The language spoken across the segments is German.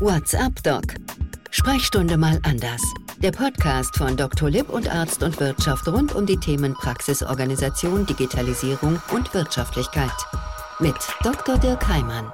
What's up, Doc? Sprechstunde mal anders. Der Podcast von Dr. Lipp und Arzt und Wirtschaft rund um die Themen Praxisorganisation, Digitalisierung und Wirtschaftlichkeit. Mit Dr. Dirk Heimann.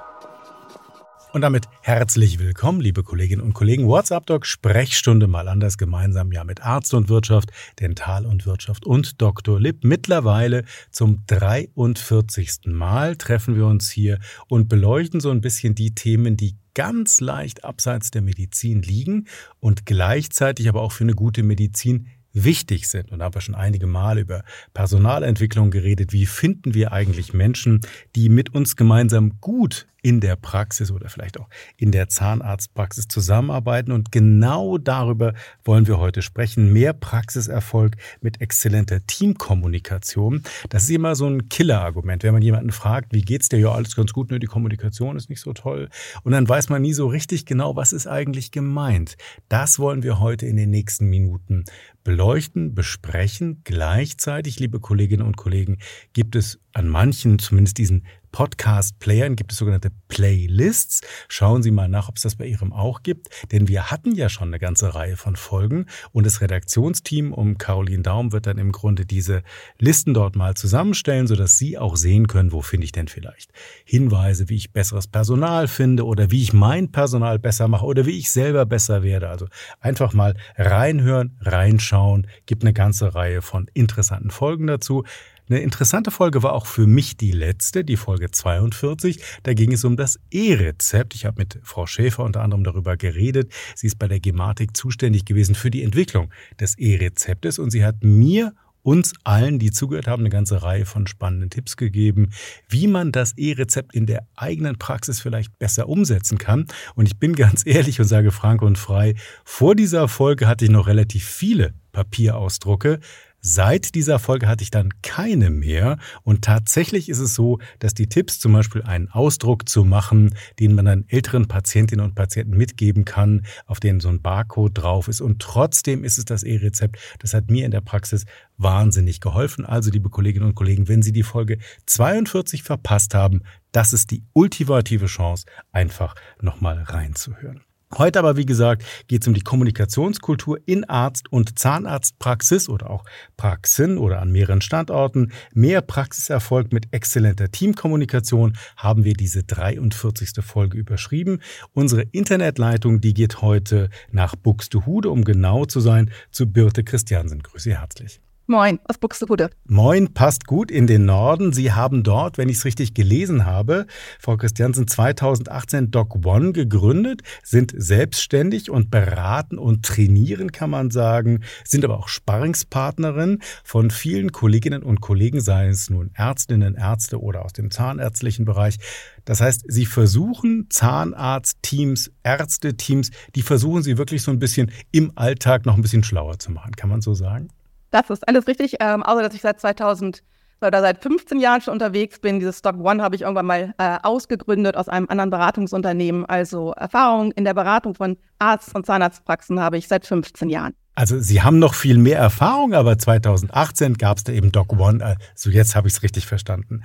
Und damit herzlich willkommen, liebe Kolleginnen und Kollegen. WhatsApp Doc Sprechstunde mal anders gemeinsam ja mit Arzt und Wirtschaft, Dental und Wirtschaft und Dr. Lipp. Mittlerweile zum 43. Mal treffen wir uns hier und beleuchten so ein bisschen die Themen, die ganz leicht abseits der Medizin liegen und gleichzeitig aber auch für eine gute Medizin wichtig sind. Und da haben wir schon einige Male über Personalentwicklung geredet. Wie finden wir eigentlich Menschen, die mit uns gemeinsam gut in der Praxis oder vielleicht auch in der Zahnarztpraxis zusammenarbeiten. Und genau darüber wollen wir heute sprechen. Mehr Praxiserfolg mit exzellenter Teamkommunikation. Das ist immer so ein Killerargument. Wenn man jemanden fragt, wie geht's dir? Ja, alles ganz gut, nur die Kommunikation ist nicht so toll. Und dann weiß man nie so richtig genau, was ist eigentlich gemeint. Das wollen wir heute in den nächsten Minuten beleuchten, besprechen. Gleichzeitig, liebe Kolleginnen und Kollegen, gibt es an manchen zumindest diesen Podcast-Playern gibt es sogenannte Playlists. Schauen Sie mal nach, ob es das bei Ihrem auch gibt. Denn wir hatten ja schon eine ganze Reihe von Folgen und das Redaktionsteam um Caroline Daum wird dann im Grunde diese Listen dort mal zusammenstellen, sodass Sie auch sehen können, wo finde ich denn vielleicht Hinweise, wie ich besseres Personal finde oder wie ich mein Personal besser mache oder wie ich selber besser werde. Also einfach mal reinhören, reinschauen, gibt eine ganze Reihe von interessanten Folgen dazu. Eine interessante Folge war auch für mich die letzte, die Folge 42. Da ging es um das E-Rezept. Ich habe mit Frau Schäfer unter anderem darüber geredet. Sie ist bei der Gematik zuständig gewesen für die Entwicklung des E-Rezeptes und sie hat mir uns allen, die zugehört haben, eine ganze Reihe von spannenden Tipps gegeben, wie man das E-Rezept in der eigenen Praxis vielleicht besser umsetzen kann. Und ich bin ganz ehrlich und sage frank und frei, vor dieser Folge hatte ich noch relativ viele Papierausdrucke. Seit dieser Folge hatte ich dann keine mehr und tatsächlich ist es so, dass die Tipps zum Beispiel einen Ausdruck zu machen, den man dann älteren Patientinnen und Patienten mitgeben kann, auf den so ein Barcode drauf ist und trotzdem ist es das E-Rezept. Das hat mir in der Praxis wahnsinnig geholfen. Also liebe Kolleginnen und Kollegen, wenn Sie die Folge 42 verpasst haben, das ist die ultimative Chance, einfach nochmal reinzuhören. Heute aber, wie gesagt, geht es um die Kommunikationskultur in Arzt- und Zahnarztpraxis oder auch Praxen oder an mehreren Standorten. Mehr Praxiserfolg mit exzellenter Teamkommunikation haben wir diese 43. Folge überschrieben. Unsere Internetleitung, die geht heute nach Buxtehude, um genau zu sein, zu Birte Christiansen. Grüße herzlich. Moin aus Buxtehude. Moin passt gut in den Norden. Sie haben dort, wenn ich es richtig gelesen habe, Frau Christiansen 2018 Doc One gegründet, sind selbstständig und beraten und trainieren, kann man sagen, sind aber auch Sparringspartnerin von vielen Kolleginnen und Kollegen, seien es nun Ärztinnen, Ärzte oder aus dem zahnärztlichen Bereich. Das heißt, Sie versuchen Zahnarztteams, Ärzteteams, die versuchen Sie wirklich so ein bisschen im Alltag noch ein bisschen schlauer zu machen. Kann man so sagen? Das ist alles richtig, ähm, außer dass ich seit 2000 oder seit 15 Jahren schon unterwegs bin. Dieses Stock One habe ich irgendwann mal äh, ausgegründet aus einem anderen Beratungsunternehmen. Also Erfahrung in der Beratung von Arzt- und Zahnarztpraxen habe ich seit 15 Jahren. Also Sie haben noch viel mehr Erfahrung, aber 2018 gab es da eben Doc One. Also jetzt habe ich es richtig verstanden.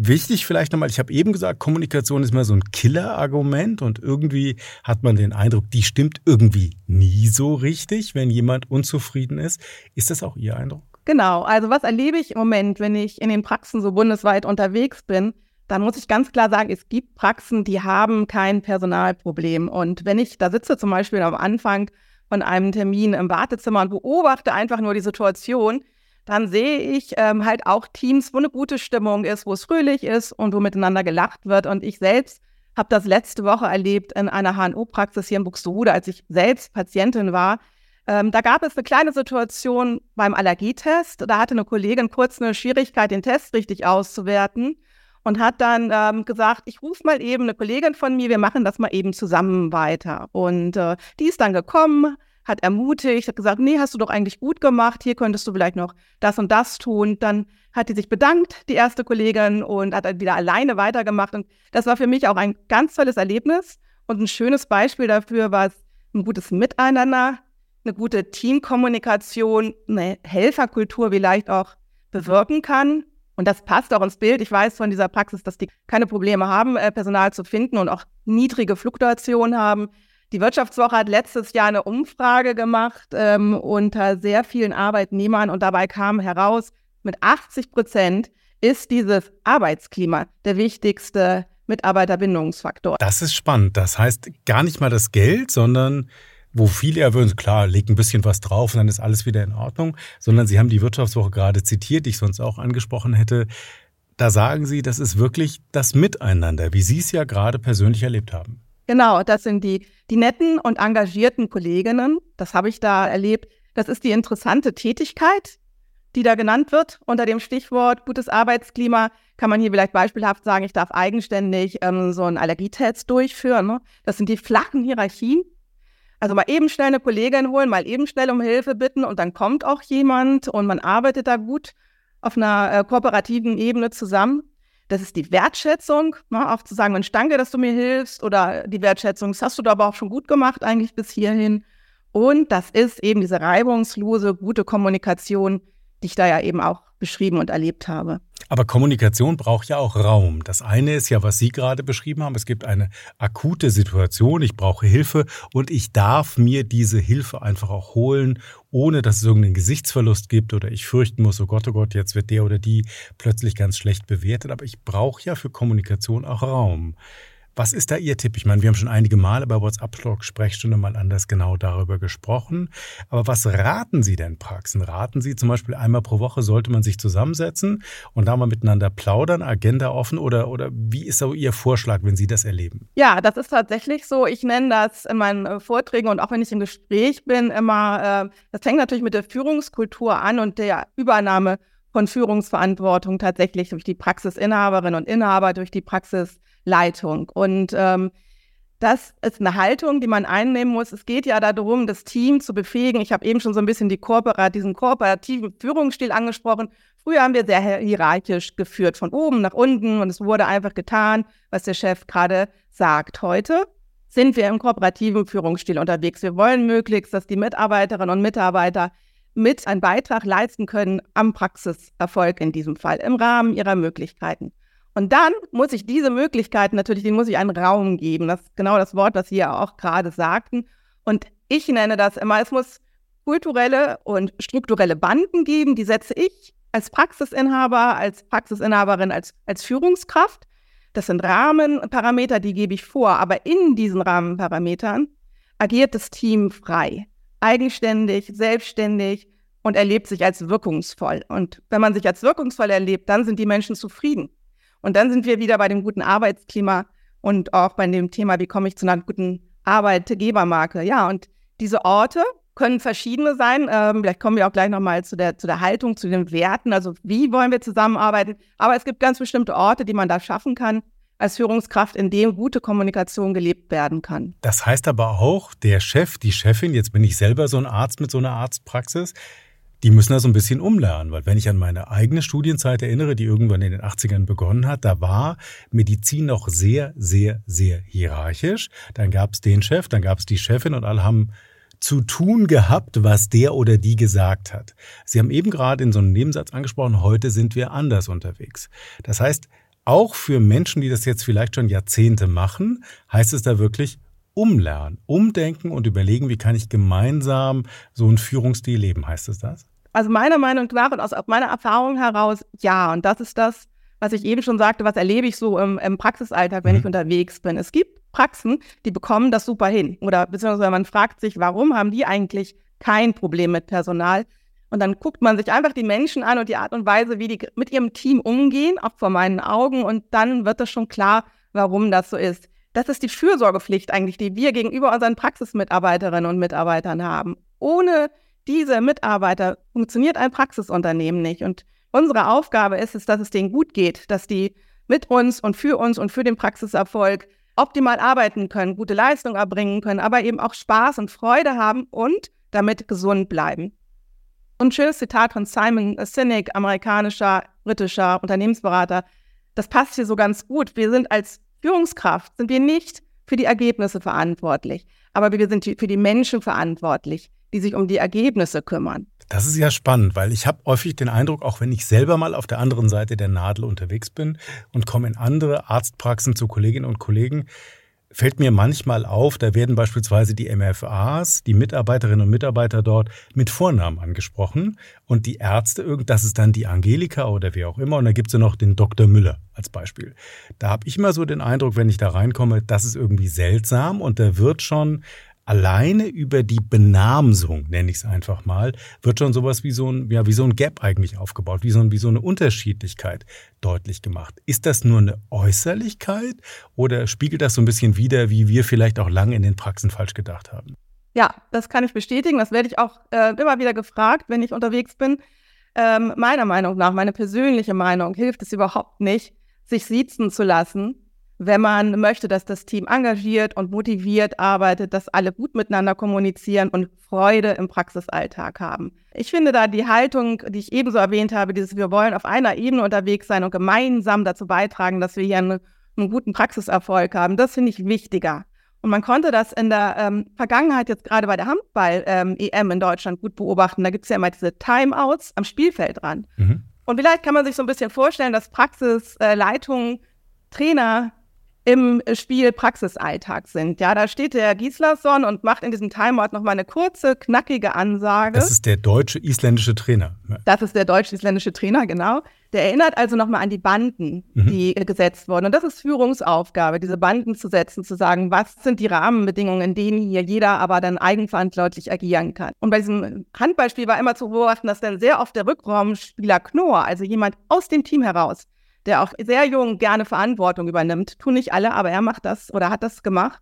Wichtig vielleicht nochmal, ich habe eben gesagt, Kommunikation ist immer so ein Killer-Argument und irgendwie hat man den Eindruck, die stimmt irgendwie nie so richtig, wenn jemand unzufrieden ist. Ist das auch Ihr Eindruck? Genau, also was erlebe ich im Moment, wenn ich in den Praxen so bundesweit unterwegs bin? Dann muss ich ganz klar sagen, es gibt Praxen, die haben kein Personalproblem. Und wenn ich da sitze, zum Beispiel am Anfang von einem Termin im Wartezimmer und beobachte einfach nur die Situation, dann sehe ich ähm, halt auch Teams, wo eine gute Stimmung ist, wo es fröhlich ist und wo miteinander gelacht wird. Und ich selbst habe das letzte Woche erlebt in einer HNO-Praxis hier in Buxtehude, als ich selbst Patientin war. Ähm, da gab es eine kleine Situation beim Allergietest. Da hatte eine Kollegin kurz eine Schwierigkeit, den Test richtig auszuwerten und hat dann ähm, gesagt, ich rufe mal eben eine Kollegin von mir, wir machen das mal eben zusammen weiter. Und äh, die ist dann gekommen, hat ermutigt, hat gesagt, nee, hast du doch eigentlich gut gemacht, hier könntest du vielleicht noch das und das tun. Dann hat die sich bedankt, die erste Kollegin, und hat dann wieder alleine weitergemacht. Und das war für mich auch ein ganz tolles Erlebnis und ein schönes Beispiel dafür, was ein gutes Miteinander, eine gute Teamkommunikation, eine Helferkultur vielleicht auch bewirken kann. Und das passt auch ins Bild. Ich weiß von dieser Praxis, dass die keine Probleme haben, äh, Personal zu finden und auch niedrige Fluktuation haben. Die Wirtschaftswoche hat letztes Jahr eine Umfrage gemacht ähm, unter sehr vielen Arbeitnehmern und dabei kam heraus, mit 80 Prozent ist dieses Arbeitsklima der wichtigste Mitarbeiterbindungsfaktor. Das ist spannend. Das heißt gar nicht mal das Geld, sondern wo viele ja würden, klar, legt ein bisschen was drauf und dann ist alles wieder in Ordnung, sondern Sie haben die Wirtschaftswoche gerade zitiert, die ich sonst auch angesprochen hätte. Da sagen Sie, das ist wirklich das Miteinander, wie Sie es ja gerade persönlich erlebt haben. Genau, das sind die, die netten und engagierten Kolleginnen. Das habe ich da erlebt. Das ist die interessante Tätigkeit, die da genannt wird unter dem Stichwort gutes Arbeitsklima. Kann man hier vielleicht beispielhaft sagen, ich darf eigenständig ähm, so einen Allergietest durchführen. Ne? Das sind die flachen Hierarchien. Also mal eben schnell eine Kollegin holen, mal eben schnell um Hilfe bitten und dann kommt auch jemand und man arbeitet da gut auf einer äh, kooperativen Ebene zusammen. Das ist die Wertschätzung, ne, auch zu sagen, Mensch, danke, dass du mir hilfst oder die Wertschätzung, das hast du da aber auch schon gut gemacht eigentlich bis hierhin. Und das ist eben diese reibungslose, gute Kommunikation, die ich da ja eben auch beschrieben und erlebt habe. Aber Kommunikation braucht ja auch Raum. Das eine ist ja, was Sie gerade beschrieben haben. Es gibt eine akute Situation, ich brauche Hilfe und ich darf mir diese Hilfe einfach auch holen, ohne dass es irgendeinen Gesichtsverlust gibt oder ich fürchten muss, oh Gott, oh Gott, jetzt wird der oder die plötzlich ganz schlecht bewertet. Aber ich brauche ja für Kommunikation auch Raum. Was ist da Ihr Tipp? Ich meine, wir haben schon einige Male bei WhatsApp-Talk Sprechstunde mal anders genau darüber gesprochen. Aber was raten Sie denn Praxen? Raten Sie zum Beispiel einmal pro Woche sollte man sich zusammensetzen und da mal miteinander plaudern, Agenda offen oder, oder wie ist so Ihr Vorschlag, wenn Sie das erleben? Ja, das ist tatsächlich so. Ich nenne das in meinen äh, Vorträgen und auch wenn ich im Gespräch bin, immer, äh, das fängt natürlich mit der Führungskultur an und der Übernahme von Führungsverantwortung tatsächlich durch die Praxisinhaberinnen und Inhaber, durch die Praxis Leitung. Und ähm, das ist eine Haltung, die man einnehmen muss. Es geht ja darum, das Team zu befähigen. Ich habe eben schon so ein bisschen die Kooperat diesen kooperativen Führungsstil angesprochen. Früher haben wir sehr hierarchisch geführt, von oben nach unten und es wurde einfach getan, was der Chef gerade sagt. Heute sind wir im kooperativen Führungsstil unterwegs. Wir wollen möglichst, dass die Mitarbeiterinnen und Mitarbeiter mit einen Beitrag leisten können am Praxiserfolg in diesem Fall, im Rahmen ihrer Möglichkeiten. Und dann muss ich diese Möglichkeiten natürlich, denen muss ich einen Raum geben. Das ist genau das Wort, was Sie ja auch gerade sagten. Und ich nenne das immer, es muss kulturelle und strukturelle Banden geben, die setze ich als Praxisinhaber, als Praxisinhaberin, als, als Führungskraft. Das sind Rahmenparameter, die gebe ich vor. Aber in diesen Rahmenparametern agiert das Team frei, eigenständig, selbstständig und erlebt sich als wirkungsvoll. Und wenn man sich als wirkungsvoll erlebt, dann sind die Menschen zufrieden. Und dann sind wir wieder bei dem guten Arbeitsklima und auch bei dem Thema, wie komme ich zu einer guten Arbeitgebermarke. Ja, und diese Orte können verschiedene sein. Ähm, vielleicht kommen wir auch gleich nochmal zu der, zu der Haltung, zu den Werten. Also wie wollen wir zusammenarbeiten? Aber es gibt ganz bestimmte Orte, die man da schaffen kann als Führungskraft, in dem gute Kommunikation gelebt werden kann. Das heißt aber auch, der Chef, die Chefin, jetzt bin ich selber so ein Arzt mit so einer Arztpraxis, die müssen da so ein bisschen umlernen, weil wenn ich an meine eigene Studienzeit erinnere, die irgendwann in den 80ern begonnen hat, da war Medizin noch sehr, sehr, sehr hierarchisch. Dann gab es den Chef, dann gab es die Chefin und alle haben zu tun gehabt, was der oder die gesagt hat. Sie haben eben gerade in so einem Nebensatz angesprochen, heute sind wir anders unterwegs. Das heißt, auch für Menschen, die das jetzt vielleicht schon Jahrzehnte machen, heißt es da wirklich, umlernen, umdenken und überlegen, wie kann ich gemeinsam so einen Führungsstil leben, heißt es das? Also meiner Meinung nach und aus meiner Erfahrung heraus, ja. Und das ist das, was ich eben schon sagte, was erlebe ich so im, im Praxisalltag, wenn mhm. ich unterwegs bin. Es gibt Praxen, die bekommen das super hin. Oder beziehungsweise man fragt sich, warum haben die eigentlich kein Problem mit Personal? Und dann guckt man sich einfach die Menschen an und die Art und Weise, wie die mit ihrem Team umgehen, auch vor meinen Augen. Und dann wird es schon klar, warum das so ist. Das ist die Fürsorgepflicht eigentlich, die wir gegenüber unseren Praxismitarbeiterinnen und Mitarbeitern haben. Ohne diese Mitarbeiter funktioniert ein Praxisunternehmen nicht. Und unsere Aufgabe ist es, dass es denen gut geht, dass die mit uns und für uns und für den Praxiserfolg optimal arbeiten können, gute Leistung erbringen können, aber eben auch Spaß und Freude haben und damit gesund bleiben. Und schönes Zitat von Simon Sinek, amerikanischer, britischer Unternehmensberater. Das passt hier so ganz gut. Wir sind als Führungskraft sind wir nicht für die Ergebnisse verantwortlich, aber wir sind für die Menschen verantwortlich, die sich um die Ergebnisse kümmern. Das ist ja spannend, weil ich habe häufig den Eindruck, auch wenn ich selber mal auf der anderen Seite der Nadel unterwegs bin und komme in andere Arztpraxen zu Kolleginnen und Kollegen, fällt mir manchmal auf, da werden beispielsweise die MFAs, die Mitarbeiterinnen und Mitarbeiter dort mit Vornamen angesprochen und die Ärzte, das ist dann die Angelika oder wer auch immer und da gibt es ja noch den Dr. Müller als Beispiel. Da habe ich immer so den Eindruck, wenn ich da reinkomme, das ist irgendwie seltsam und da wird schon alleine über die Benamsung, nenne ich es einfach mal, wird schon sowas wie so ein, ja, wie so ein Gap eigentlich aufgebaut, wie so, ein, wie so eine Unterschiedlichkeit deutlich gemacht. Ist das nur eine Äußerlichkeit oder spiegelt das so ein bisschen wider, wie wir vielleicht auch lange in den Praxen falsch gedacht haben? Ja, das kann ich bestätigen. Das werde ich auch äh, immer wieder gefragt, wenn ich unterwegs bin. Ähm, meiner Meinung nach, meine persönliche Meinung, hilft es überhaupt nicht, sich siezen zu lassen, wenn man möchte, dass das Team engagiert und motiviert arbeitet, dass alle gut miteinander kommunizieren und Freude im Praxisalltag haben. Ich finde da die Haltung, die ich ebenso erwähnt habe, dieses wir wollen auf einer Ebene unterwegs sein und gemeinsam dazu beitragen, dass wir hier einen, einen guten Praxiserfolg haben, das finde ich wichtiger. Und man konnte das in der ähm, Vergangenheit jetzt gerade bei der Handball-EM ähm, in Deutschland gut beobachten. Da gibt es ja immer diese Timeouts am Spielfeldrand. Mhm. Und vielleicht kann man sich so ein bisschen vorstellen, dass Praxisleitungen, äh, Trainer im Spiel Praxisalltag sind. Ja, da steht der Gislason und macht in diesem Timeout nochmal eine kurze, knackige Ansage. Das ist der deutsche isländische Trainer. Das ist der deutsch-isländische Trainer, genau. Der erinnert also nochmal an die Banden, mhm. die gesetzt wurden. Und das ist Führungsaufgabe, diese Banden zu setzen, zu sagen, was sind die Rahmenbedingungen, in denen hier jeder aber dann eigenverantwortlich agieren kann. Und bei diesem Handballspiel war immer zu beobachten, dass dann sehr oft der Rückraumspieler Knorr, also jemand aus dem Team heraus, der auch sehr jung gerne Verantwortung übernimmt. Tun nicht alle, aber er macht das oder hat das gemacht.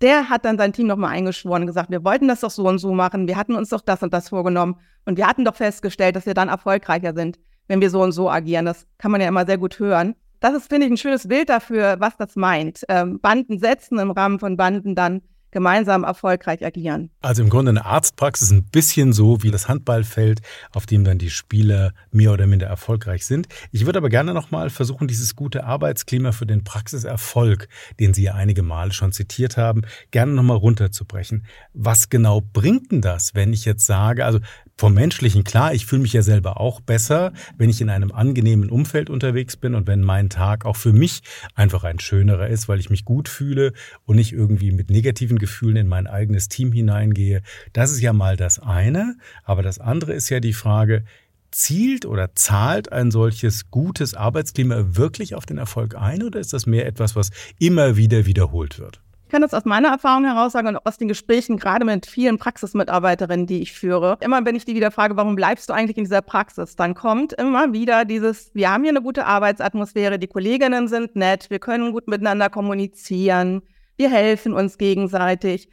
Der hat dann sein Team nochmal eingeschworen und gesagt, wir wollten das doch so und so machen, wir hatten uns doch das und das vorgenommen und wir hatten doch festgestellt, dass wir dann erfolgreicher sind, wenn wir so und so agieren. Das kann man ja immer sehr gut hören. Das ist, finde ich, ein schönes Bild dafür, was das meint. Ähm, Banden setzen im Rahmen von Banden dann gemeinsam erfolgreich agieren. Also im Grunde eine Arztpraxis ein bisschen so wie das Handballfeld, auf dem dann die Spieler mehr oder minder erfolgreich sind. Ich würde aber gerne nochmal versuchen, dieses gute Arbeitsklima für den Praxiserfolg, den Sie ja einige Male schon zitiert haben, gerne nochmal runterzubrechen. Was genau bringt denn das, wenn ich jetzt sage, also vom Menschlichen klar, ich fühle mich ja selber auch besser, wenn ich in einem angenehmen Umfeld unterwegs bin und wenn mein Tag auch für mich einfach ein schönerer ist, weil ich mich gut fühle und nicht irgendwie mit negativen Gefühlen in mein eigenes Team hineingehe. Das ist ja mal das eine. Aber das andere ist ja die Frage, zielt oder zahlt ein solches gutes Arbeitsklima wirklich auf den Erfolg ein oder ist das mehr etwas, was immer wieder wiederholt wird? Kann das aus meiner Erfahrung heraus sagen und aus den Gesprächen gerade mit vielen Praxismitarbeiterinnen, die ich führe. Immer wenn ich die wieder frage, warum bleibst du eigentlich in dieser Praxis, dann kommt immer wieder dieses, wir haben hier eine gute Arbeitsatmosphäre, die Kolleginnen sind nett, wir können gut miteinander kommunizieren, wir helfen uns gegenseitig.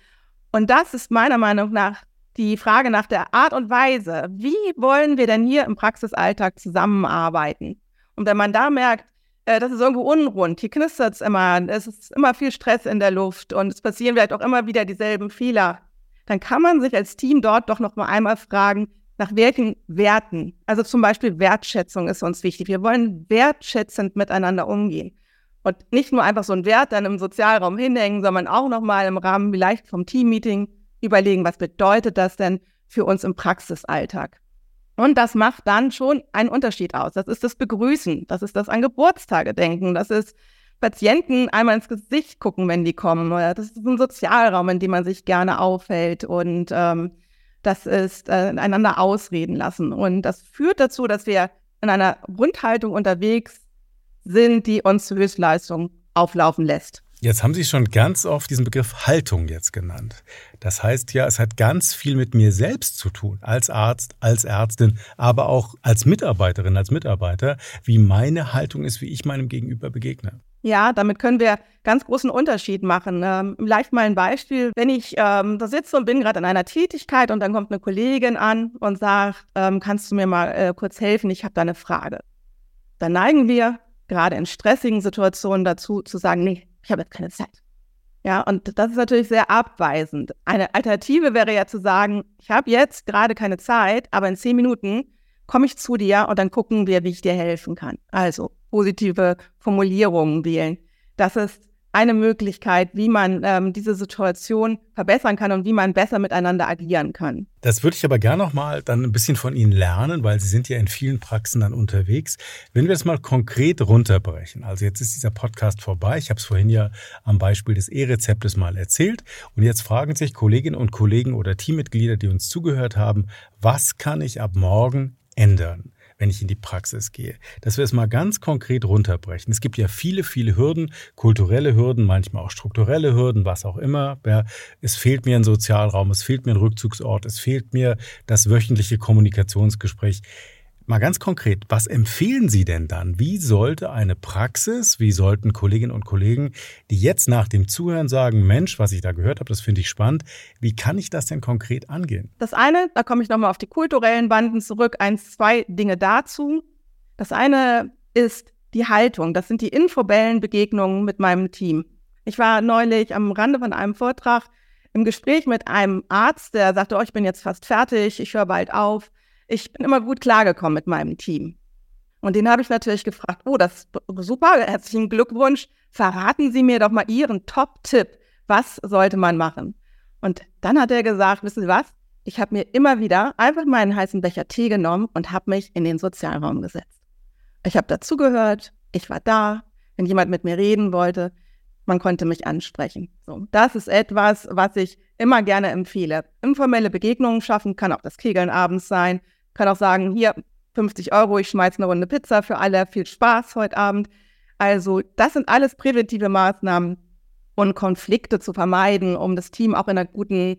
Und das ist meiner Meinung nach die Frage nach der Art und Weise, wie wollen wir denn hier im Praxisalltag zusammenarbeiten? Und wenn man da merkt, äh, das ist irgendwo unrund. Hier knistert es immer, es ist immer viel Stress in der Luft und es passieren vielleicht auch immer wieder dieselben Fehler. Dann kann man sich als Team dort doch noch mal einmal fragen, nach welchen Werten, also zum Beispiel Wertschätzung ist uns wichtig. Wir wollen wertschätzend miteinander umgehen und nicht nur einfach so einen Wert dann im Sozialraum hinhängen, sondern auch noch mal im Rahmen vielleicht vom Teammeeting überlegen, was bedeutet das denn für uns im Praxisalltag? Und das macht dann schon einen Unterschied aus. Das ist das Begrüßen, das ist das an Geburtstage denken, das ist Patienten einmal ins Gesicht gucken, wenn die kommen. Das ist ein Sozialraum, in dem man sich gerne aufhält und ähm, das ist äh, einander ausreden lassen. Und das führt dazu, dass wir in einer Grundhaltung unterwegs sind, die uns Höchstleistung auflaufen lässt. Jetzt haben Sie schon ganz oft diesen Begriff Haltung jetzt genannt. Das heißt ja, es hat ganz viel mit mir selbst zu tun, als Arzt, als Ärztin, aber auch als Mitarbeiterin, als Mitarbeiter, wie meine Haltung ist, wie ich meinem Gegenüber begegne. Ja, damit können wir ganz großen Unterschied machen. Ähm, vielleicht mal ein Beispiel. Wenn ich ähm, da sitze und bin gerade in einer Tätigkeit und dann kommt eine Kollegin an und sagt, ähm, kannst du mir mal äh, kurz helfen, ich habe da eine Frage. Dann neigen wir gerade in stressigen Situationen dazu zu sagen, nee, ich habe jetzt keine Zeit. Ja, und das ist natürlich sehr abweisend. Eine Alternative wäre ja zu sagen, ich habe jetzt gerade keine Zeit, aber in zehn Minuten komme ich zu dir und dann gucken wir, wie ich dir helfen kann. Also positive Formulierungen wählen. Das ist eine Möglichkeit, wie man ähm, diese Situation verbessern kann und wie man besser miteinander agieren kann. Das würde ich aber gerne noch mal dann ein bisschen von Ihnen lernen, weil Sie sind ja in vielen Praxen dann unterwegs. Wenn wir es mal konkret runterbrechen, also jetzt ist dieser Podcast vorbei. Ich habe es vorhin ja am Beispiel des E-Rezeptes mal erzählt. Und jetzt fragen sich Kolleginnen und Kollegen oder Teammitglieder, die uns zugehört haben, was kann ich ab morgen ändern? Wenn ich in die Praxis gehe. Dass wir es mal ganz konkret runterbrechen. Es gibt ja viele, viele Hürden, kulturelle Hürden, manchmal auch strukturelle Hürden, was auch immer. Ja, es fehlt mir ein Sozialraum, es fehlt mir ein Rückzugsort, es fehlt mir das wöchentliche Kommunikationsgespräch. Mal ganz konkret, was empfehlen Sie denn dann? Wie sollte eine Praxis, wie sollten Kolleginnen und Kollegen, die jetzt nach dem Zuhören sagen, Mensch, was ich da gehört habe, das finde ich spannend, wie kann ich das denn konkret angehen? Das eine, da komme ich nochmal auf die kulturellen Banden zurück, eins, zwei Dinge dazu. Das eine ist die Haltung, das sind die infobellen Begegnungen mit meinem Team. Ich war neulich am Rande von einem Vortrag im Gespräch mit einem Arzt, der sagte, oh, ich bin jetzt fast fertig, ich höre bald auf ich bin immer gut klargekommen mit meinem Team. Und den habe ich natürlich gefragt, oh, das ist super, herzlichen Glückwunsch. Verraten Sie mir doch mal Ihren Top-Tipp. Was sollte man machen? Und dann hat er gesagt, wissen Sie was? Ich habe mir immer wieder einfach meinen heißen Becher Tee genommen und habe mich in den Sozialraum gesetzt. Ich habe dazugehört, ich war da, wenn jemand mit mir reden wollte, man konnte mich ansprechen. So, das ist etwas, was ich immer gerne empfehle. Informelle Begegnungen schaffen, kann auch das Kegeln abends sein, kann auch sagen, hier 50 Euro, ich schmeiße eine Runde Pizza für alle, viel Spaß heute Abend. Also das sind alles präventive Maßnahmen, um Konflikte zu vermeiden, um das Team auch in einer guten,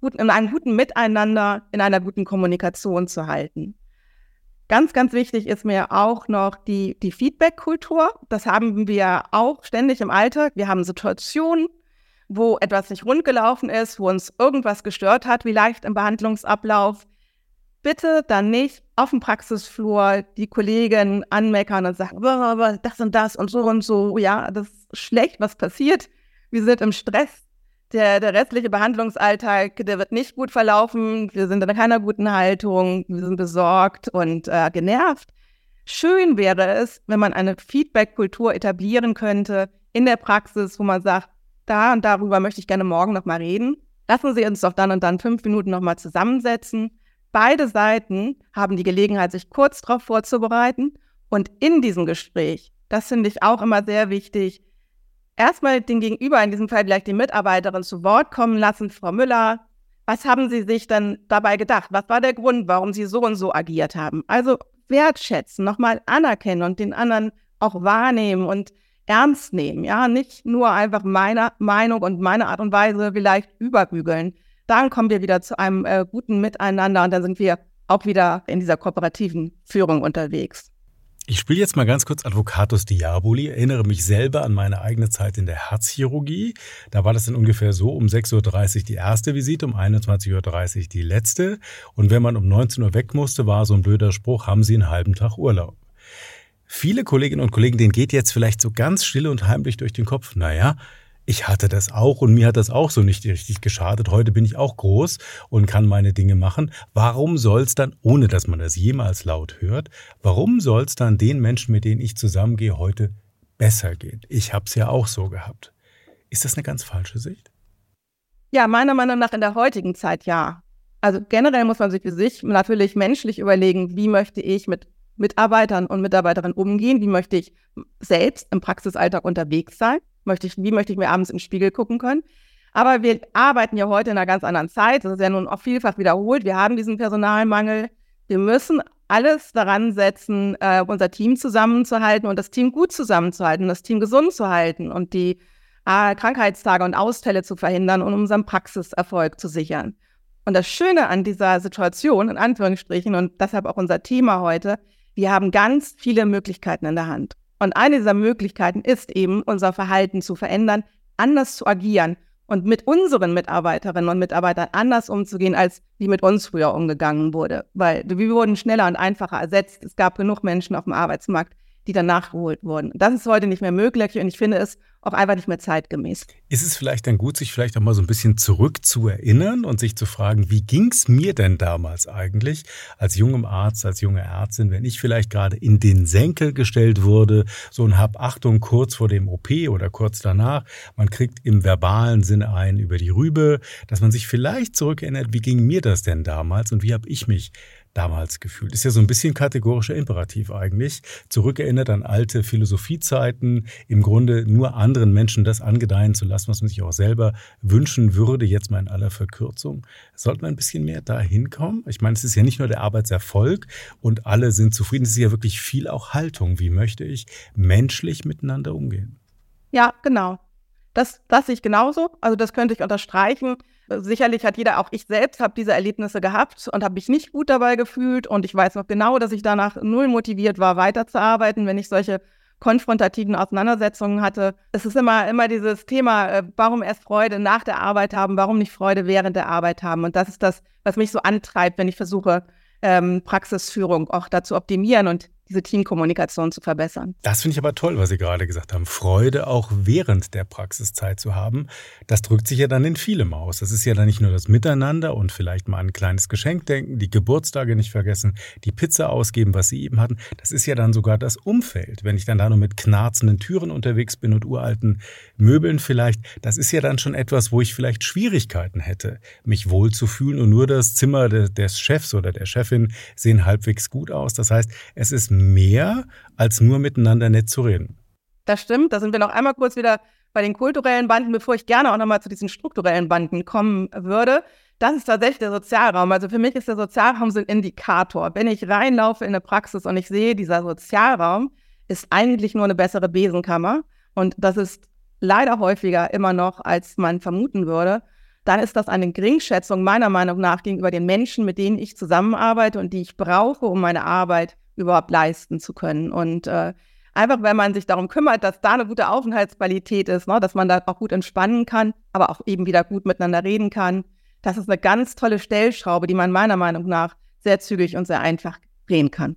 guten, in einem guten Miteinander, in einer guten Kommunikation zu halten. Ganz, ganz wichtig ist mir auch noch die, die Feedback-Kultur. Das haben wir auch ständig im Alltag. Wir haben Situationen, wo etwas nicht rund gelaufen ist, wo uns irgendwas gestört hat, vielleicht im Behandlungsablauf bitte dann nicht auf dem Praxisflur die Kollegen anmeckern und sagen, das und das und so und so, ja, das ist schlecht, was passiert. Wir sind im Stress. Der, der restliche Behandlungsalltag, der wird nicht gut verlaufen. Wir sind in keiner guten Haltung. Wir sind besorgt und äh, genervt. Schön wäre es, wenn man eine Feedback-Kultur etablieren könnte in der Praxis, wo man sagt, da und darüber möchte ich gerne morgen noch mal reden. Lassen Sie uns doch dann und dann fünf Minuten noch mal zusammensetzen Beide Seiten haben die Gelegenheit, sich kurz darauf vorzubereiten. Und in diesem Gespräch, das finde ich auch immer sehr wichtig, erstmal den Gegenüber, in diesem Fall vielleicht die Mitarbeiterin, zu Wort kommen lassen. Frau Müller, was haben Sie sich denn dabei gedacht? Was war der Grund, warum Sie so und so agiert haben? Also wertschätzen, nochmal anerkennen und den anderen auch wahrnehmen und ernst nehmen. Ja, nicht nur einfach meine Meinung und meine Art und Weise vielleicht überbügeln dann kommen wir wieder zu einem äh, guten Miteinander und dann sind wir auch wieder in dieser kooperativen Führung unterwegs. Ich spiele jetzt mal ganz kurz Advocatus Diaboli, erinnere mich selber an meine eigene Zeit in der Herzchirurgie. Da war das dann ungefähr so, um 6.30 Uhr die erste Visite, um 21.30 Uhr die letzte. Und wenn man um 19 Uhr weg musste, war so ein blöder Spruch, haben Sie einen halben Tag Urlaub. Viele Kolleginnen und Kollegen, denen geht jetzt vielleicht so ganz still und heimlich durch den Kopf, naja, ich hatte das auch und mir hat das auch so nicht richtig geschadet. Heute bin ich auch groß und kann meine Dinge machen. Warum soll es dann, ohne dass man das jemals laut hört, warum soll es dann den Menschen, mit denen ich zusammengehe, heute besser gehen? Ich habe es ja auch so gehabt. Ist das eine ganz falsche Sicht? Ja, meiner Meinung nach in der heutigen Zeit ja. Also generell muss man sich für sich natürlich menschlich überlegen, wie möchte ich mit Mitarbeitern und Mitarbeiterinnen umgehen, wie möchte ich selbst im Praxisalltag unterwegs sein möchte ich, wie möchte ich mir abends im Spiegel gucken können. Aber wir arbeiten ja heute in einer ganz anderen Zeit. Das ist ja nun auch vielfach wiederholt. Wir haben diesen Personalmangel. Wir müssen alles daran setzen, äh, unser Team zusammenzuhalten und das Team gut zusammenzuhalten, das Team gesund zu halten und die äh, Krankheitstage und Ausfälle zu verhindern und unseren Praxiserfolg zu sichern. Und das Schöne an dieser Situation, in Anführungsstrichen, und deshalb auch unser Thema heute, wir haben ganz viele Möglichkeiten in der Hand. Und eine dieser Möglichkeiten ist eben, unser Verhalten zu verändern, anders zu agieren und mit unseren Mitarbeiterinnen und Mitarbeitern anders umzugehen, als wie mit uns früher umgegangen wurde. Weil wir wurden schneller und einfacher ersetzt. Es gab genug Menschen auf dem Arbeitsmarkt, die dann nachgeholt wurden. Das ist heute nicht mehr möglich und ich finde es auch einfach nicht mehr zeitgemäß. Ist es vielleicht dann gut, sich vielleicht auch mal so ein bisschen zurückzuerinnern und sich zu fragen, wie ging es mir denn damals eigentlich als jungem Arzt, als junge Ärztin, wenn ich vielleicht gerade in den Senkel gestellt wurde, so ein Hab Achtung kurz vor dem OP oder kurz danach, man kriegt im verbalen Sinne ein über die Rübe, dass man sich vielleicht zurückerinnert, wie ging mir das denn damals und wie habe ich mich damals gefühlt. Ist ja so ein bisschen kategorischer Imperativ eigentlich. Zurückerinnert an alte Philosophiezeiten, im Grunde nur anderen Menschen das angedeihen zu lassen, was man sich auch selber wünschen würde, jetzt mal in aller Verkürzung. Sollte man ein bisschen mehr da hinkommen? Ich meine, es ist ja nicht nur der Arbeitserfolg und alle sind zufrieden, es ist ja wirklich viel auch Haltung. Wie möchte ich menschlich miteinander umgehen? Ja, genau. Das, das sehe ich genauso. Also das könnte ich unterstreichen. Sicherlich hat jeder, auch ich selbst, habe diese Erlebnisse gehabt und habe mich nicht gut dabei gefühlt. Und ich weiß noch genau, dass ich danach null motiviert war, weiterzuarbeiten, wenn ich solche konfrontativen Auseinandersetzungen hatte. Es ist immer, immer dieses Thema, äh, warum erst Freude nach der Arbeit haben, warum nicht Freude während der Arbeit haben. Und das ist das, was mich so antreibt, wenn ich versuche, ähm, Praxisführung auch dazu optimieren und diese Teamkommunikation zu verbessern. Das finde ich aber toll, was Sie gerade gesagt haben. Freude auch während der Praxiszeit zu haben. Das drückt sich ja dann in vielem aus. Das ist ja dann nicht nur das Miteinander und vielleicht mal ein kleines Geschenk denken, die Geburtstage nicht vergessen, die Pizza ausgeben, was Sie eben hatten. Das ist ja dann sogar das Umfeld. Wenn ich dann da nur mit knarzenden Türen unterwegs bin und uralten Möbeln vielleicht, das ist ja dann schon etwas, wo ich vielleicht Schwierigkeiten hätte, mich wohlzufühlen und nur das Zimmer des Chefs oder der Chefin sehen halbwegs gut aus. Das heißt, es ist mehr, als nur miteinander nett zu reden. Das stimmt. Da sind wir noch einmal kurz wieder bei den kulturellen Banden, bevor ich gerne auch nochmal zu diesen strukturellen Banden kommen würde. Das ist tatsächlich der Sozialraum. Also für mich ist der Sozialraum so ein Indikator. Wenn ich reinlaufe in eine Praxis und ich sehe, dieser Sozialraum ist eigentlich nur eine bessere Besenkammer und das ist leider häufiger immer noch, als man vermuten würde, dann ist das eine Geringschätzung meiner Meinung nach gegenüber den Menschen, mit denen ich zusammenarbeite und die ich brauche, um meine Arbeit überhaupt leisten zu können. Und äh, einfach, wenn man sich darum kümmert, dass da eine gute Aufenthaltsqualität ist, ne, dass man da auch gut entspannen kann, aber auch eben wieder gut miteinander reden kann, das ist eine ganz tolle Stellschraube, die man meiner Meinung nach sehr zügig und sehr einfach drehen kann.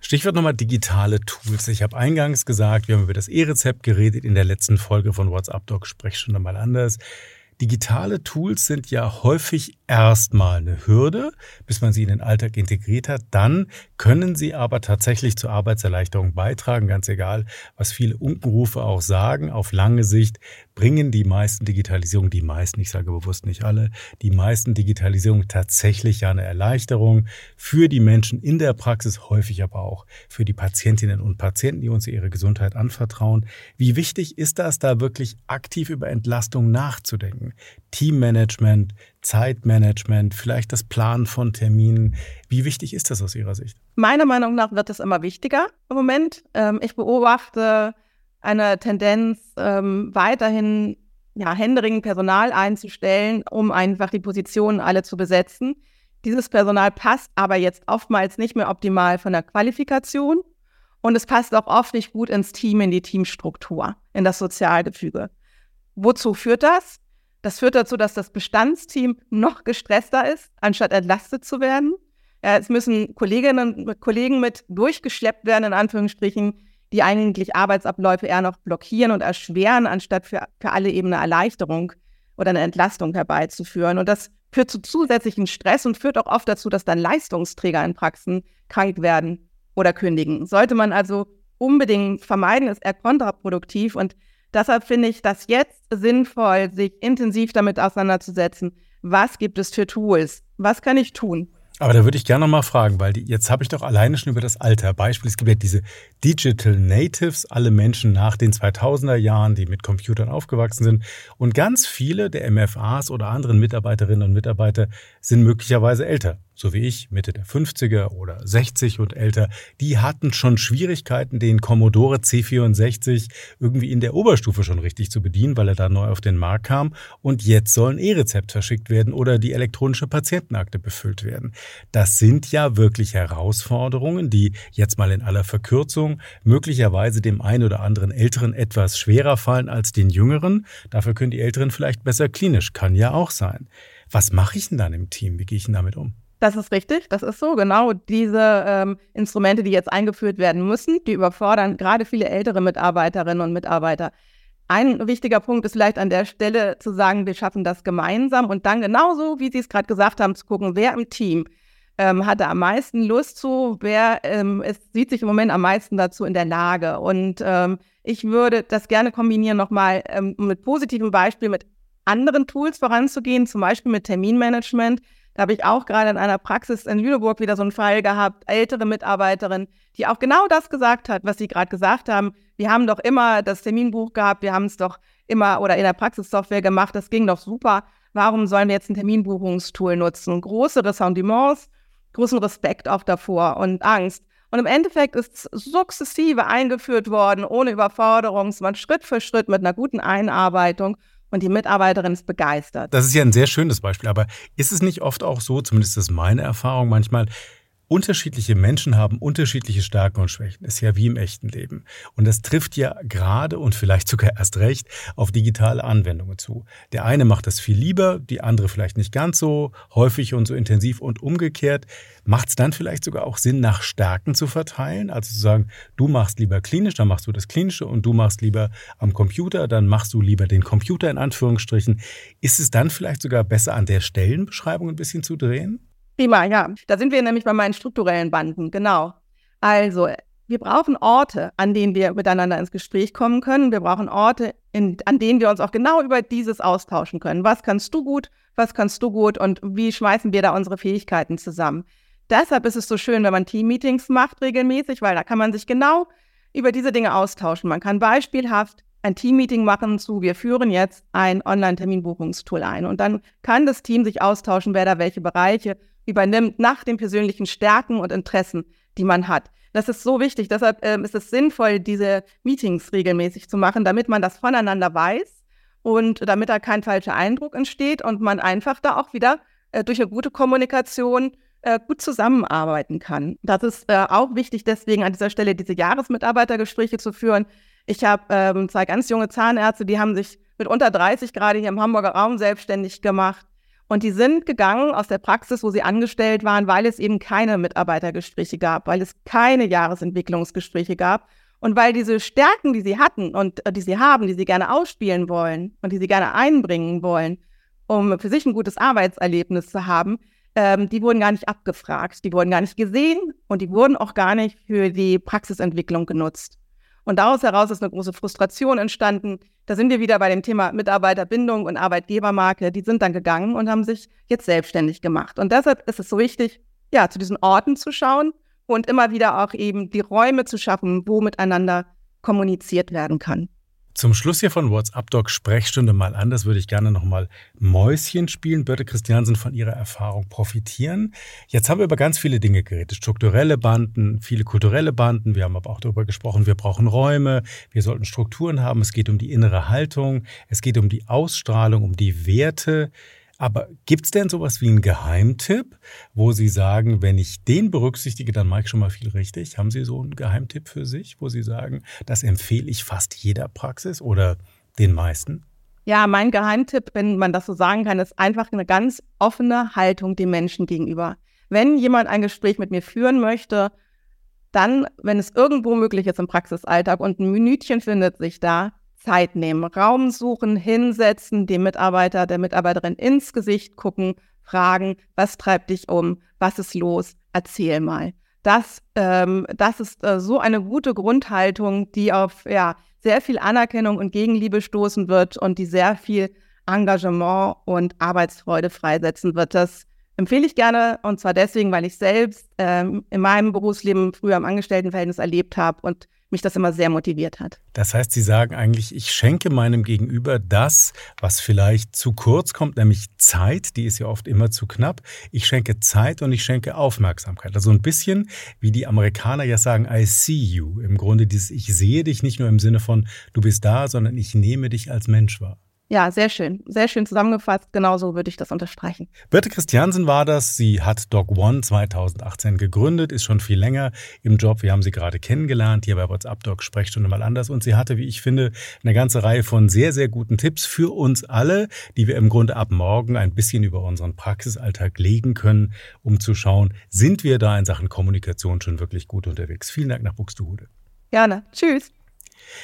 Stichwort nochmal digitale Tools. Ich habe eingangs gesagt, wir haben über das E-Rezept geredet in der letzten Folge von WhatsApp Doc, Sprechstunde mal anders. Digitale Tools sind ja häufig erstmal eine Hürde, bis man sie in den Alltag integriert hat. Dann können sie aber tatsächlich zur Arbeitserleichterung beitragen, ganz egal, was viele Unkenrufe auch sagen. Auf lange Sicht bringen die meisten Digitalisierung, die meisten, ich sage bewusst nicht alle, die meisten Digitalisierung tatsächlich ja eine Erleichterung für die Menschen in der Praxis, häufig aber auch für die Patientinnen und Patienten, die uns ihre Gesundheit anvertrauen. Wie wichtig ist das, da wirklich aktiv über Entlastung nachzudenken? Teammanagement, Zeitmanagement, vielleicht das Planen von Terminen. Wie wichtig ist das aus Ihrer Sicht? Meiner Meinung nach wird es immer wichtiger im Moment. Ähm, ich beobachte eine Tendenz, ähm, weiterhin ja, händeringend Personal einzustellen, um einfach die Positionen alle zu besetzen. Dieses Personal passt aber jetzt oftmals nicht mehr optimal von der Qualifikation und es passt auch oft nicht gut ins Team, in die Teamstruktur, in das Sozialgefüge. Wozu führt das? Das führt dazu, dass das Bestandsteam noch gestresster ist, anstatt entlastet zu werden. Ja, es müssen Kolleginnen und Kollegen mit durchgeschleppt werden, in Anführungsstrichen, die eigentlich Arbeitsabläufe eher noch blockieren und erschweren, anstatt für, für alle eben eine Erleichterung oder eine Entlastung herbeizuführen. Und das führt zu zusätzlichen Stress und führt auch oft dazu, dass dann Leistungsträger in Praxen krank werden oder kündigen. Sollte man also unbedingt vermeiden, ist eher kontraproduktiv und Deshalb finde ich das jetzt sinnvoll, sich intensiv damit auseinanderzusetzen. Was gibt es für Tools? Was kann ich tun? Aber da würde ich gerne noch mal fragen, weil die, jetzt habe ich doch alleine schon über das Alter Beispiel. Es gibt ja diese Digital Natives, alle Menschen nach den 2000er Jahren, die mit Computern aufgewachsen sind. Und ganz viele der MFAs oder anderen Mitarbeiterinnen und Mitarbeiter sind möglicherweise älter so wie ich, Mitte der 50er oder 60 und älter, die hatten schon Schwierigkeiten, den Commodore C64 irgendwie in der Oberstufe schon richtig zu bedienen, weil er da neu auf den Markt kam. Und jetzt sollen E-Rezept verschickt werden oder die elektronische Patientenakte befüllt werden. Das sind ja wirklich Herausforderungen, die jetzt mal in aller Verkürzung möglicherweise dem einen oder anderen Älteren etwas schwerer fallen als den Jüngeren. Dafür können die Älteren vielleicht besser klinisch, kann ja auch sein. Was mache ich denn dann im Team? Wie gehe ich denn damit um? Das ist richtig, das ist so. Genau diese ähm, Instrumente, die jetzt eingeführt werden müssen, die überfordern gerade viele ältere Mitarbeiterinnen und Mitarbeiter. Ein wichtiger Punkt ist vielleicht an der Stelle zu sagen, wir schaffen das gemeinsam und dann genauso, wie Sie es gerade gesagt haben, zu gucken, wer im Team ähm, hat da am meisten Lust zu, wer ähm, es sieht sich im Moment am meisten dazu in der Lage. Und ähm, ich würde das gerne kombinieren nochmal ähm, mit positiven Beispielen, mit anderen Tools voranzugehen, zum Beispiel mit Terminmanagement. Da habe ich auch gerade in einer Praxis in Lüneburg wieder so einen Fall gehabt, ältere Mitarbeiterin, die auch genau das gesagt hat, was Sie gerade gesagt haben. Wir haben doch immer das Terminbuch gehabt, wir haben es doch immer oder in der Praxissoftware gemacht, das ging doch super. Warum sollen wir jetzt ein Terminbuchungstool nutzen? Große Ressentiments, großen Respekt auch davor und Angst. Und im Endeffekt ist es sukzessive eingeführt worden, ohne Überforderung, Schritt für Schritt mit einer guten Einarbeitung und die Mitarbeiterin ist begeistert. Das ist ja ein sehr schönes Beispiel, aber ist es nicht oft auch so, zumindest ist meine Erfahrung manchmal, Unterschiedliche Menschen haben unterschiedliche Stärken und Schwächen. Ist ja wie im echten Leben. Und das trifft ja gerade und vielleicht sogar erst recht auf digitale Anwendungen zu. Der eine macht das viel lieber, die andere vielleicht nicht ganz so häufig und so intensiv und umgekehrt. Macht es dann vielleicht sogar auch Sinn, nach Stärken zu verteilen? Also zu sagen, du machst lieber klinisch, dann machst du das Klinische und du machst lieber am Computer, dann machst du lieber den Computer in Anführungsstrichen. Ist es dann vielleicht sogar besser, an der Stellenbeschreibung ein bisschen zu drehen? Prima, ja. Da sind wir nämlich bei meinen strukturellen Banden, genau. Also, wir brauchen Orte, an denen wir miteinander ins Gespräch kommen können. Wir brauchen Orte, in, an denen wir uns auch genau über dieses austauschen können. Was kannst du gut, was kannst du gut und wie schmeißen wir da unsere Fähigkeiten zusammen? Deshalb ist es so schön, wenn man Teammeetings macht regelmäßig, weil da kann man sich genau über diese Dinge austauschen. Man kann beispielhaft ein Teammeeting machen zu, wir führen jetzt ein Online-Terminbuchungstool ein. Und dann kann das Team sich austauschen, wer da welche Bereiche übernimmt nach den persönlichen Stärken und Interessen, die man hat. Das ist so wichtig. Deshalb ähm, ist es sinnvoll, diese Meetings regelmäßig zu machen, damit man das voneinander weiß und damit da kein falscher Eindruck entsteht und man einfach da auch wieder äh, durch eine gute Kommunikation äh, gut zusammenarbeiten kann. Das ist äh, auch wichtig, deswegen an dieser Stelle diese Jahresmitarbeitergespräche zu führen. Ich habe ähm, zwei ganz junge Zahnärzte, die haben sich mit unter 30 gerade hier im Hamburger Raum selbstständig gemacht und die sind gegangen aus der Praxis, wo sie angestellt waren, weil es eben keine Mitarbeitergespräche gab, weil es keine Jahresentwicklungsgespräche gab und weil diese Stärken, die sie hatten und äh, die sie haben, die sie gerne ausspielen wollen und die sie gerne einbringen wollen, um für sich ein gutes Arbeitserlebnis zu haben, ähm, die wurden gar nicht abgefragt, die wurden gar nicht gesehen und die wurden auch gar nicht für die Praxisentwicklung genutzt. Und daraus heraus ist eine große Frustration entstanden. Da sind wir wieder bei dem Thema Mitarbeiterbindung und Arbeitgebermarke. Die sind dann gegangen und haben sich jetzt selbstständig gemacht. Und deshalb ist es so wichtig, ja, zu diesen Orten zu schauen und immer wieder auch eben die Räume zu schaffen, wo miteinander kommuniziert werden kann. Zum Schluss hier von WhatsApp Doc Sprechstunde mal an. Das würde ich gerne nochmal Mäuschen spielen. Birte Christiansen von ihrer Erfahrung profitieren. Jetzt haben wir über ganz viele Dinge geredet. Strukturelle Banden, viele kulturelle Banden. Wir haben aber auch darüber gesprochen, wir brauchen Räume. Wir sollten Strukturen haben. Es geht um die innere Haltung. Es geht um die Ausstrahlung, um die Werte. Aber gibt es denn sowas wie einen Geheimtipp, wo Sie sagen, wenn ich den berücksichtige, dann mache ich schon mal viel richtig? Haben Sie so einen Geheimtipp für sich, wo Sie sagen, das empfehle ich fast jeder Praxis oder den meisten? Ja, mein Geheimtipp, wenn man das so sagen kann, ist einfach eine ganz offene Haltung dem Menschen gegenüber. Wenn jemand ein Gespräch mit mir führen möchte, dann, wenn es irgendwo möglich ist im Praxisalltag und ein Minütchen findet sich da, Zeit nehmen, Raum suchen, hinsetzen, dem Mitarbeiter, der Mitarbeiterin ins Gesicht gucken, fragen, was treibt dich um, was ist los, erzähl mal. Das, ähm, das ist äh, so eine gute Grundhaltung, die auf ja, sehr viel Anerkennung und Gegenliebe stoßen wird und die sehr viel Engagement und Arbeitsfreude freisetzen wird. Das empfehle ich gerne und zwar deswegen, weil ich selbst ähm, in meinem Berufsleben früher im Angestelltenverhältnis erlebt habe und mich das immer sehr motiviert hat. Das heißt, Sie sagen eigentlich, ich schenke meinem Gegenüber das, was vielleicht zu kurz kommt, nämlich Zeit, die ist ja oft immer zu knapp. Ich schenke Zeit und ich schenke Aufmerksamkeit. Also ein bisschen, wie die Amerikaner ja sagen, I see you. Im Grunde dieses, ich sehe dich nicht nur im Sinne von, du bist da, sondern ich nehme dich als Mensch wahr. Ja, sehr schön. Sehr schön zusammengefasst. Genauso würde ich das unterstreichen. Birte Christiansen war das. Sie hat Doc One 2018 gegründet, ist schon viel länger im Job. Wir haben sie gerade kennengelernt hier bei WhatsApp Doc Sprechstunde mal anders. Und sie hatte, wie ich finde, eine ganze Reihe von sehr, sehr guten Tipps für uns alle, die wir im Grunde ab morgen ein bisschen über unseren Praxisalltag legen können, um zu schauen, sind wir da in Sachen Kommunikation schon wirklich gut unterwegs. Vielen Dank nach Buxtehude. Gerne. Tschüss.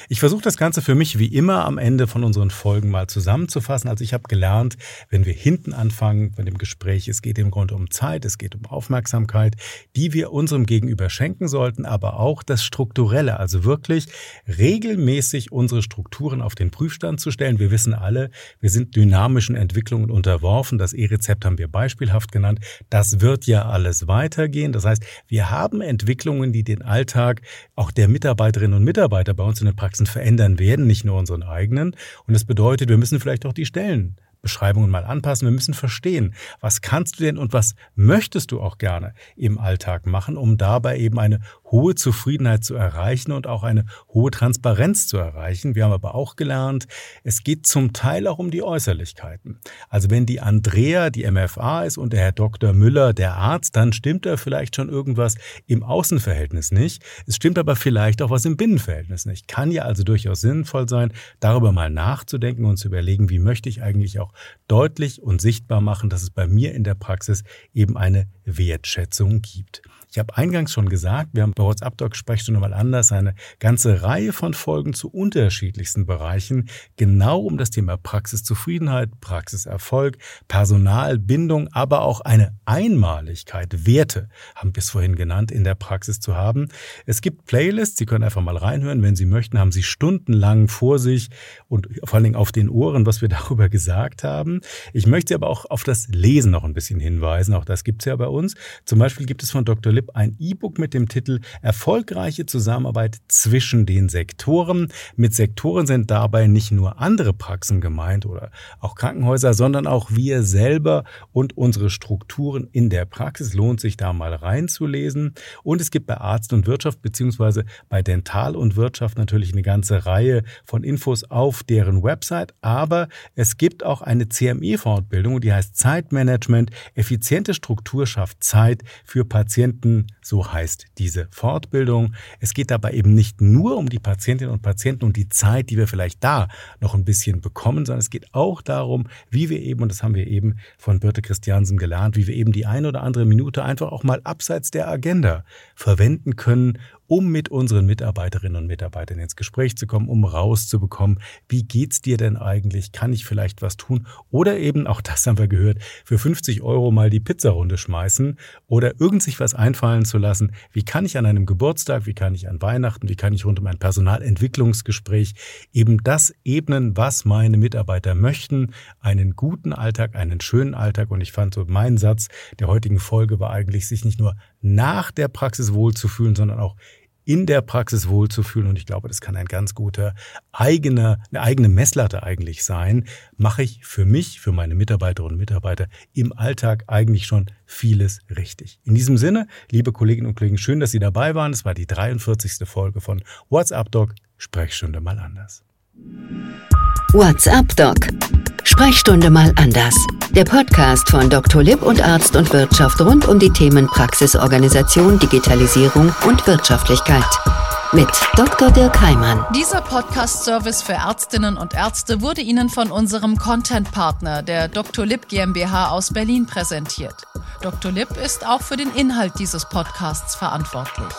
Ich versuche das Ganze für mich wie immer am Ende von unseren Folgen mal zusammenzufassen. Also ich habe gelernt, wenn wir hinten anfangen bei dem Gespräch, es geht im Grunde um Zeit, es geht um Aufmerksamkeit, die wir unserem Gegenüber schenken sollten, aber auch das Strukturelle, also wirklich regelmäßig unsere Strukturen auf den Prüfstand zu stellen. Wir wissen alle, wir sind dynamischen Entwicklungen unterworfen. Das E-Rezept haben wir beispielhaft genannt. Das wird ja alles weitergehen. Das heißt, wir haben Entwicklungen, die den Alltag auch der Mitarbeiterinnen und Mitarbeiter bei uns in Praxen verändern werden, nicht nur unseren eigenen. Und das bedeutet, wir müssen vielleicht auch die Stellen Beschreibungen mal anpassen. Wir müssen verstehen, was kannst du denn und was möchtest du auch gerne im Alltag machen, um dabei eben eine hohe Zufriedenheit zu erreichen und auch eine hohe Transparenz zu erreichen. Wir haben aber auch gelernt, es geht zum Teil auch um die Äußerlichkeiten. Also wenn die Andrea die MFA ist und der Herr Dr. Müller der Arzt, dann stimmt da vielleicht schon irgendwas im Außenverhältnis nicht. Es stimmt aber vielleicht auch was im Binnenverhältnis nicht. Kann ja also durchaus sinnvoll sein, darüber mal nachzudenken und zu überlegen, wie möchte ich eigentlich auch deutlich und sichtbar machen, dass es bei mir in der Praxis eben eine Wertschätzung gibt. Ich habe eingangs schon gesagt, wir haben bei WhatsApp Doc Sprechstunde mal anders eine ganze Reihe von Folgen zu unterschiedlichsten Bereichen, genau um das Thema Praxiszufriedenheit, Praxiserfolg, Personalbindung, aber auch eine Einmaligkeit, Werte, haben wir es vorhin genannt, in der Praxis zu haben. Es gibt Playlists, Sie können einfach mal reinhören, wenn Sie möchten, haben Sie stundenlang vor sich und vor allen Dingen auf den Ohren, was wir darüber gesagt haben. Ich möchte Sie aber auch auf das Lesen noch ein bisschen hinweisen, auch das gibt es ja bei uns. Zum Beispiel gibt es von Dr. Lipp ein E-Book mit dem Titel Erfolgreiche Zusammenarbeit zwischen den Sektoren. Mit Sektoren sind dabei nicht nur andere Praxen gemeint oder auch Krankenhäuser, sondern auch wir selber und unsere Strukturen in der Praxis. Lohnt sich da mal reinzulesen. Und es gibt bei Arzt und Wirtschaft beziehungsweise bei Dental und Wirtschaft natürlich eine ganze Reihe von Infos auf deren Website. Aber es gibt auch eine CME-Fortbildung, die heißt Zeitmanagement. Effiziente Struktur schafft Zeit für Patienten so heißt diese Fortbildung. Es geht dabei eben nicht nur um die Patientinnen und Patienten und die Zeit, die wir vielleicht da noch ein bisschen bekommen, sondern es geht auch darum, wie wir eben, und das haben wir eben von Birte Christiansen gelernt, wie wir eben die eine oder andere Minute einfach auch mal abseits der Agenda verwenden können, um mit unseren Mitarbeiterinnen und Mitarbeitern ins Gespräch zu kommen, um rauszubekommen, wie geht's dir denn eigentlich? Kann ich vielleicht was tun? Oder eben, auch das haben wir gehört, für 50 Euro mal die Pizzarunde schmeißen oder irgend sich was einfallen zu lassen. Wie kann ich an einem Geburtstag, wie kann ich an Weihnachten, wie kann ich rund um ein Personalentwicklungsgespräch eben das ebnen, was meine Mitarbeiter möchten? Einen guten Alltag, einen schönen Alltag. Und ich fand so, mein Satz der heutigen Folge war eigentlich, sich nicht nur nach der Praxis wohlzufühlen, sondern auch in der Praxis wohlzufühlen. Und ich glaube, das kann ein ganz guter eigener, eine eigene Messlatte eigentlich sein. Mache ich für mich, für meine Mitarbeiterinnen und Mitarbeiter im Alltag eigentlich schon vieles richtig. In diesem Sinne, liebe Kolleginnen und Kollegen, schön, dass Sie dabei waren. Es war die 43. Folge von WhatsApp Doc. Sprechstunde mal anders. WhatsApp Doc. Sprechstunde mal anders. Der Podcast von Dr. Lipp und Arzt und Wirtschaft rund um die Themen Praxisorganisation, Digitalisierung und Wirtschaftlichkeit. Mit Dr. Dirk Heimann. Dieser Podcast-Service für Ärztinnen und Ärzte wurde Ihnen von unserem Content-Partner, der Dr. Lipp GmbH aus Berlin, präsentiert. Dr. Lipp ist auch für den Inhalt dieses Podcasts verantwortlich.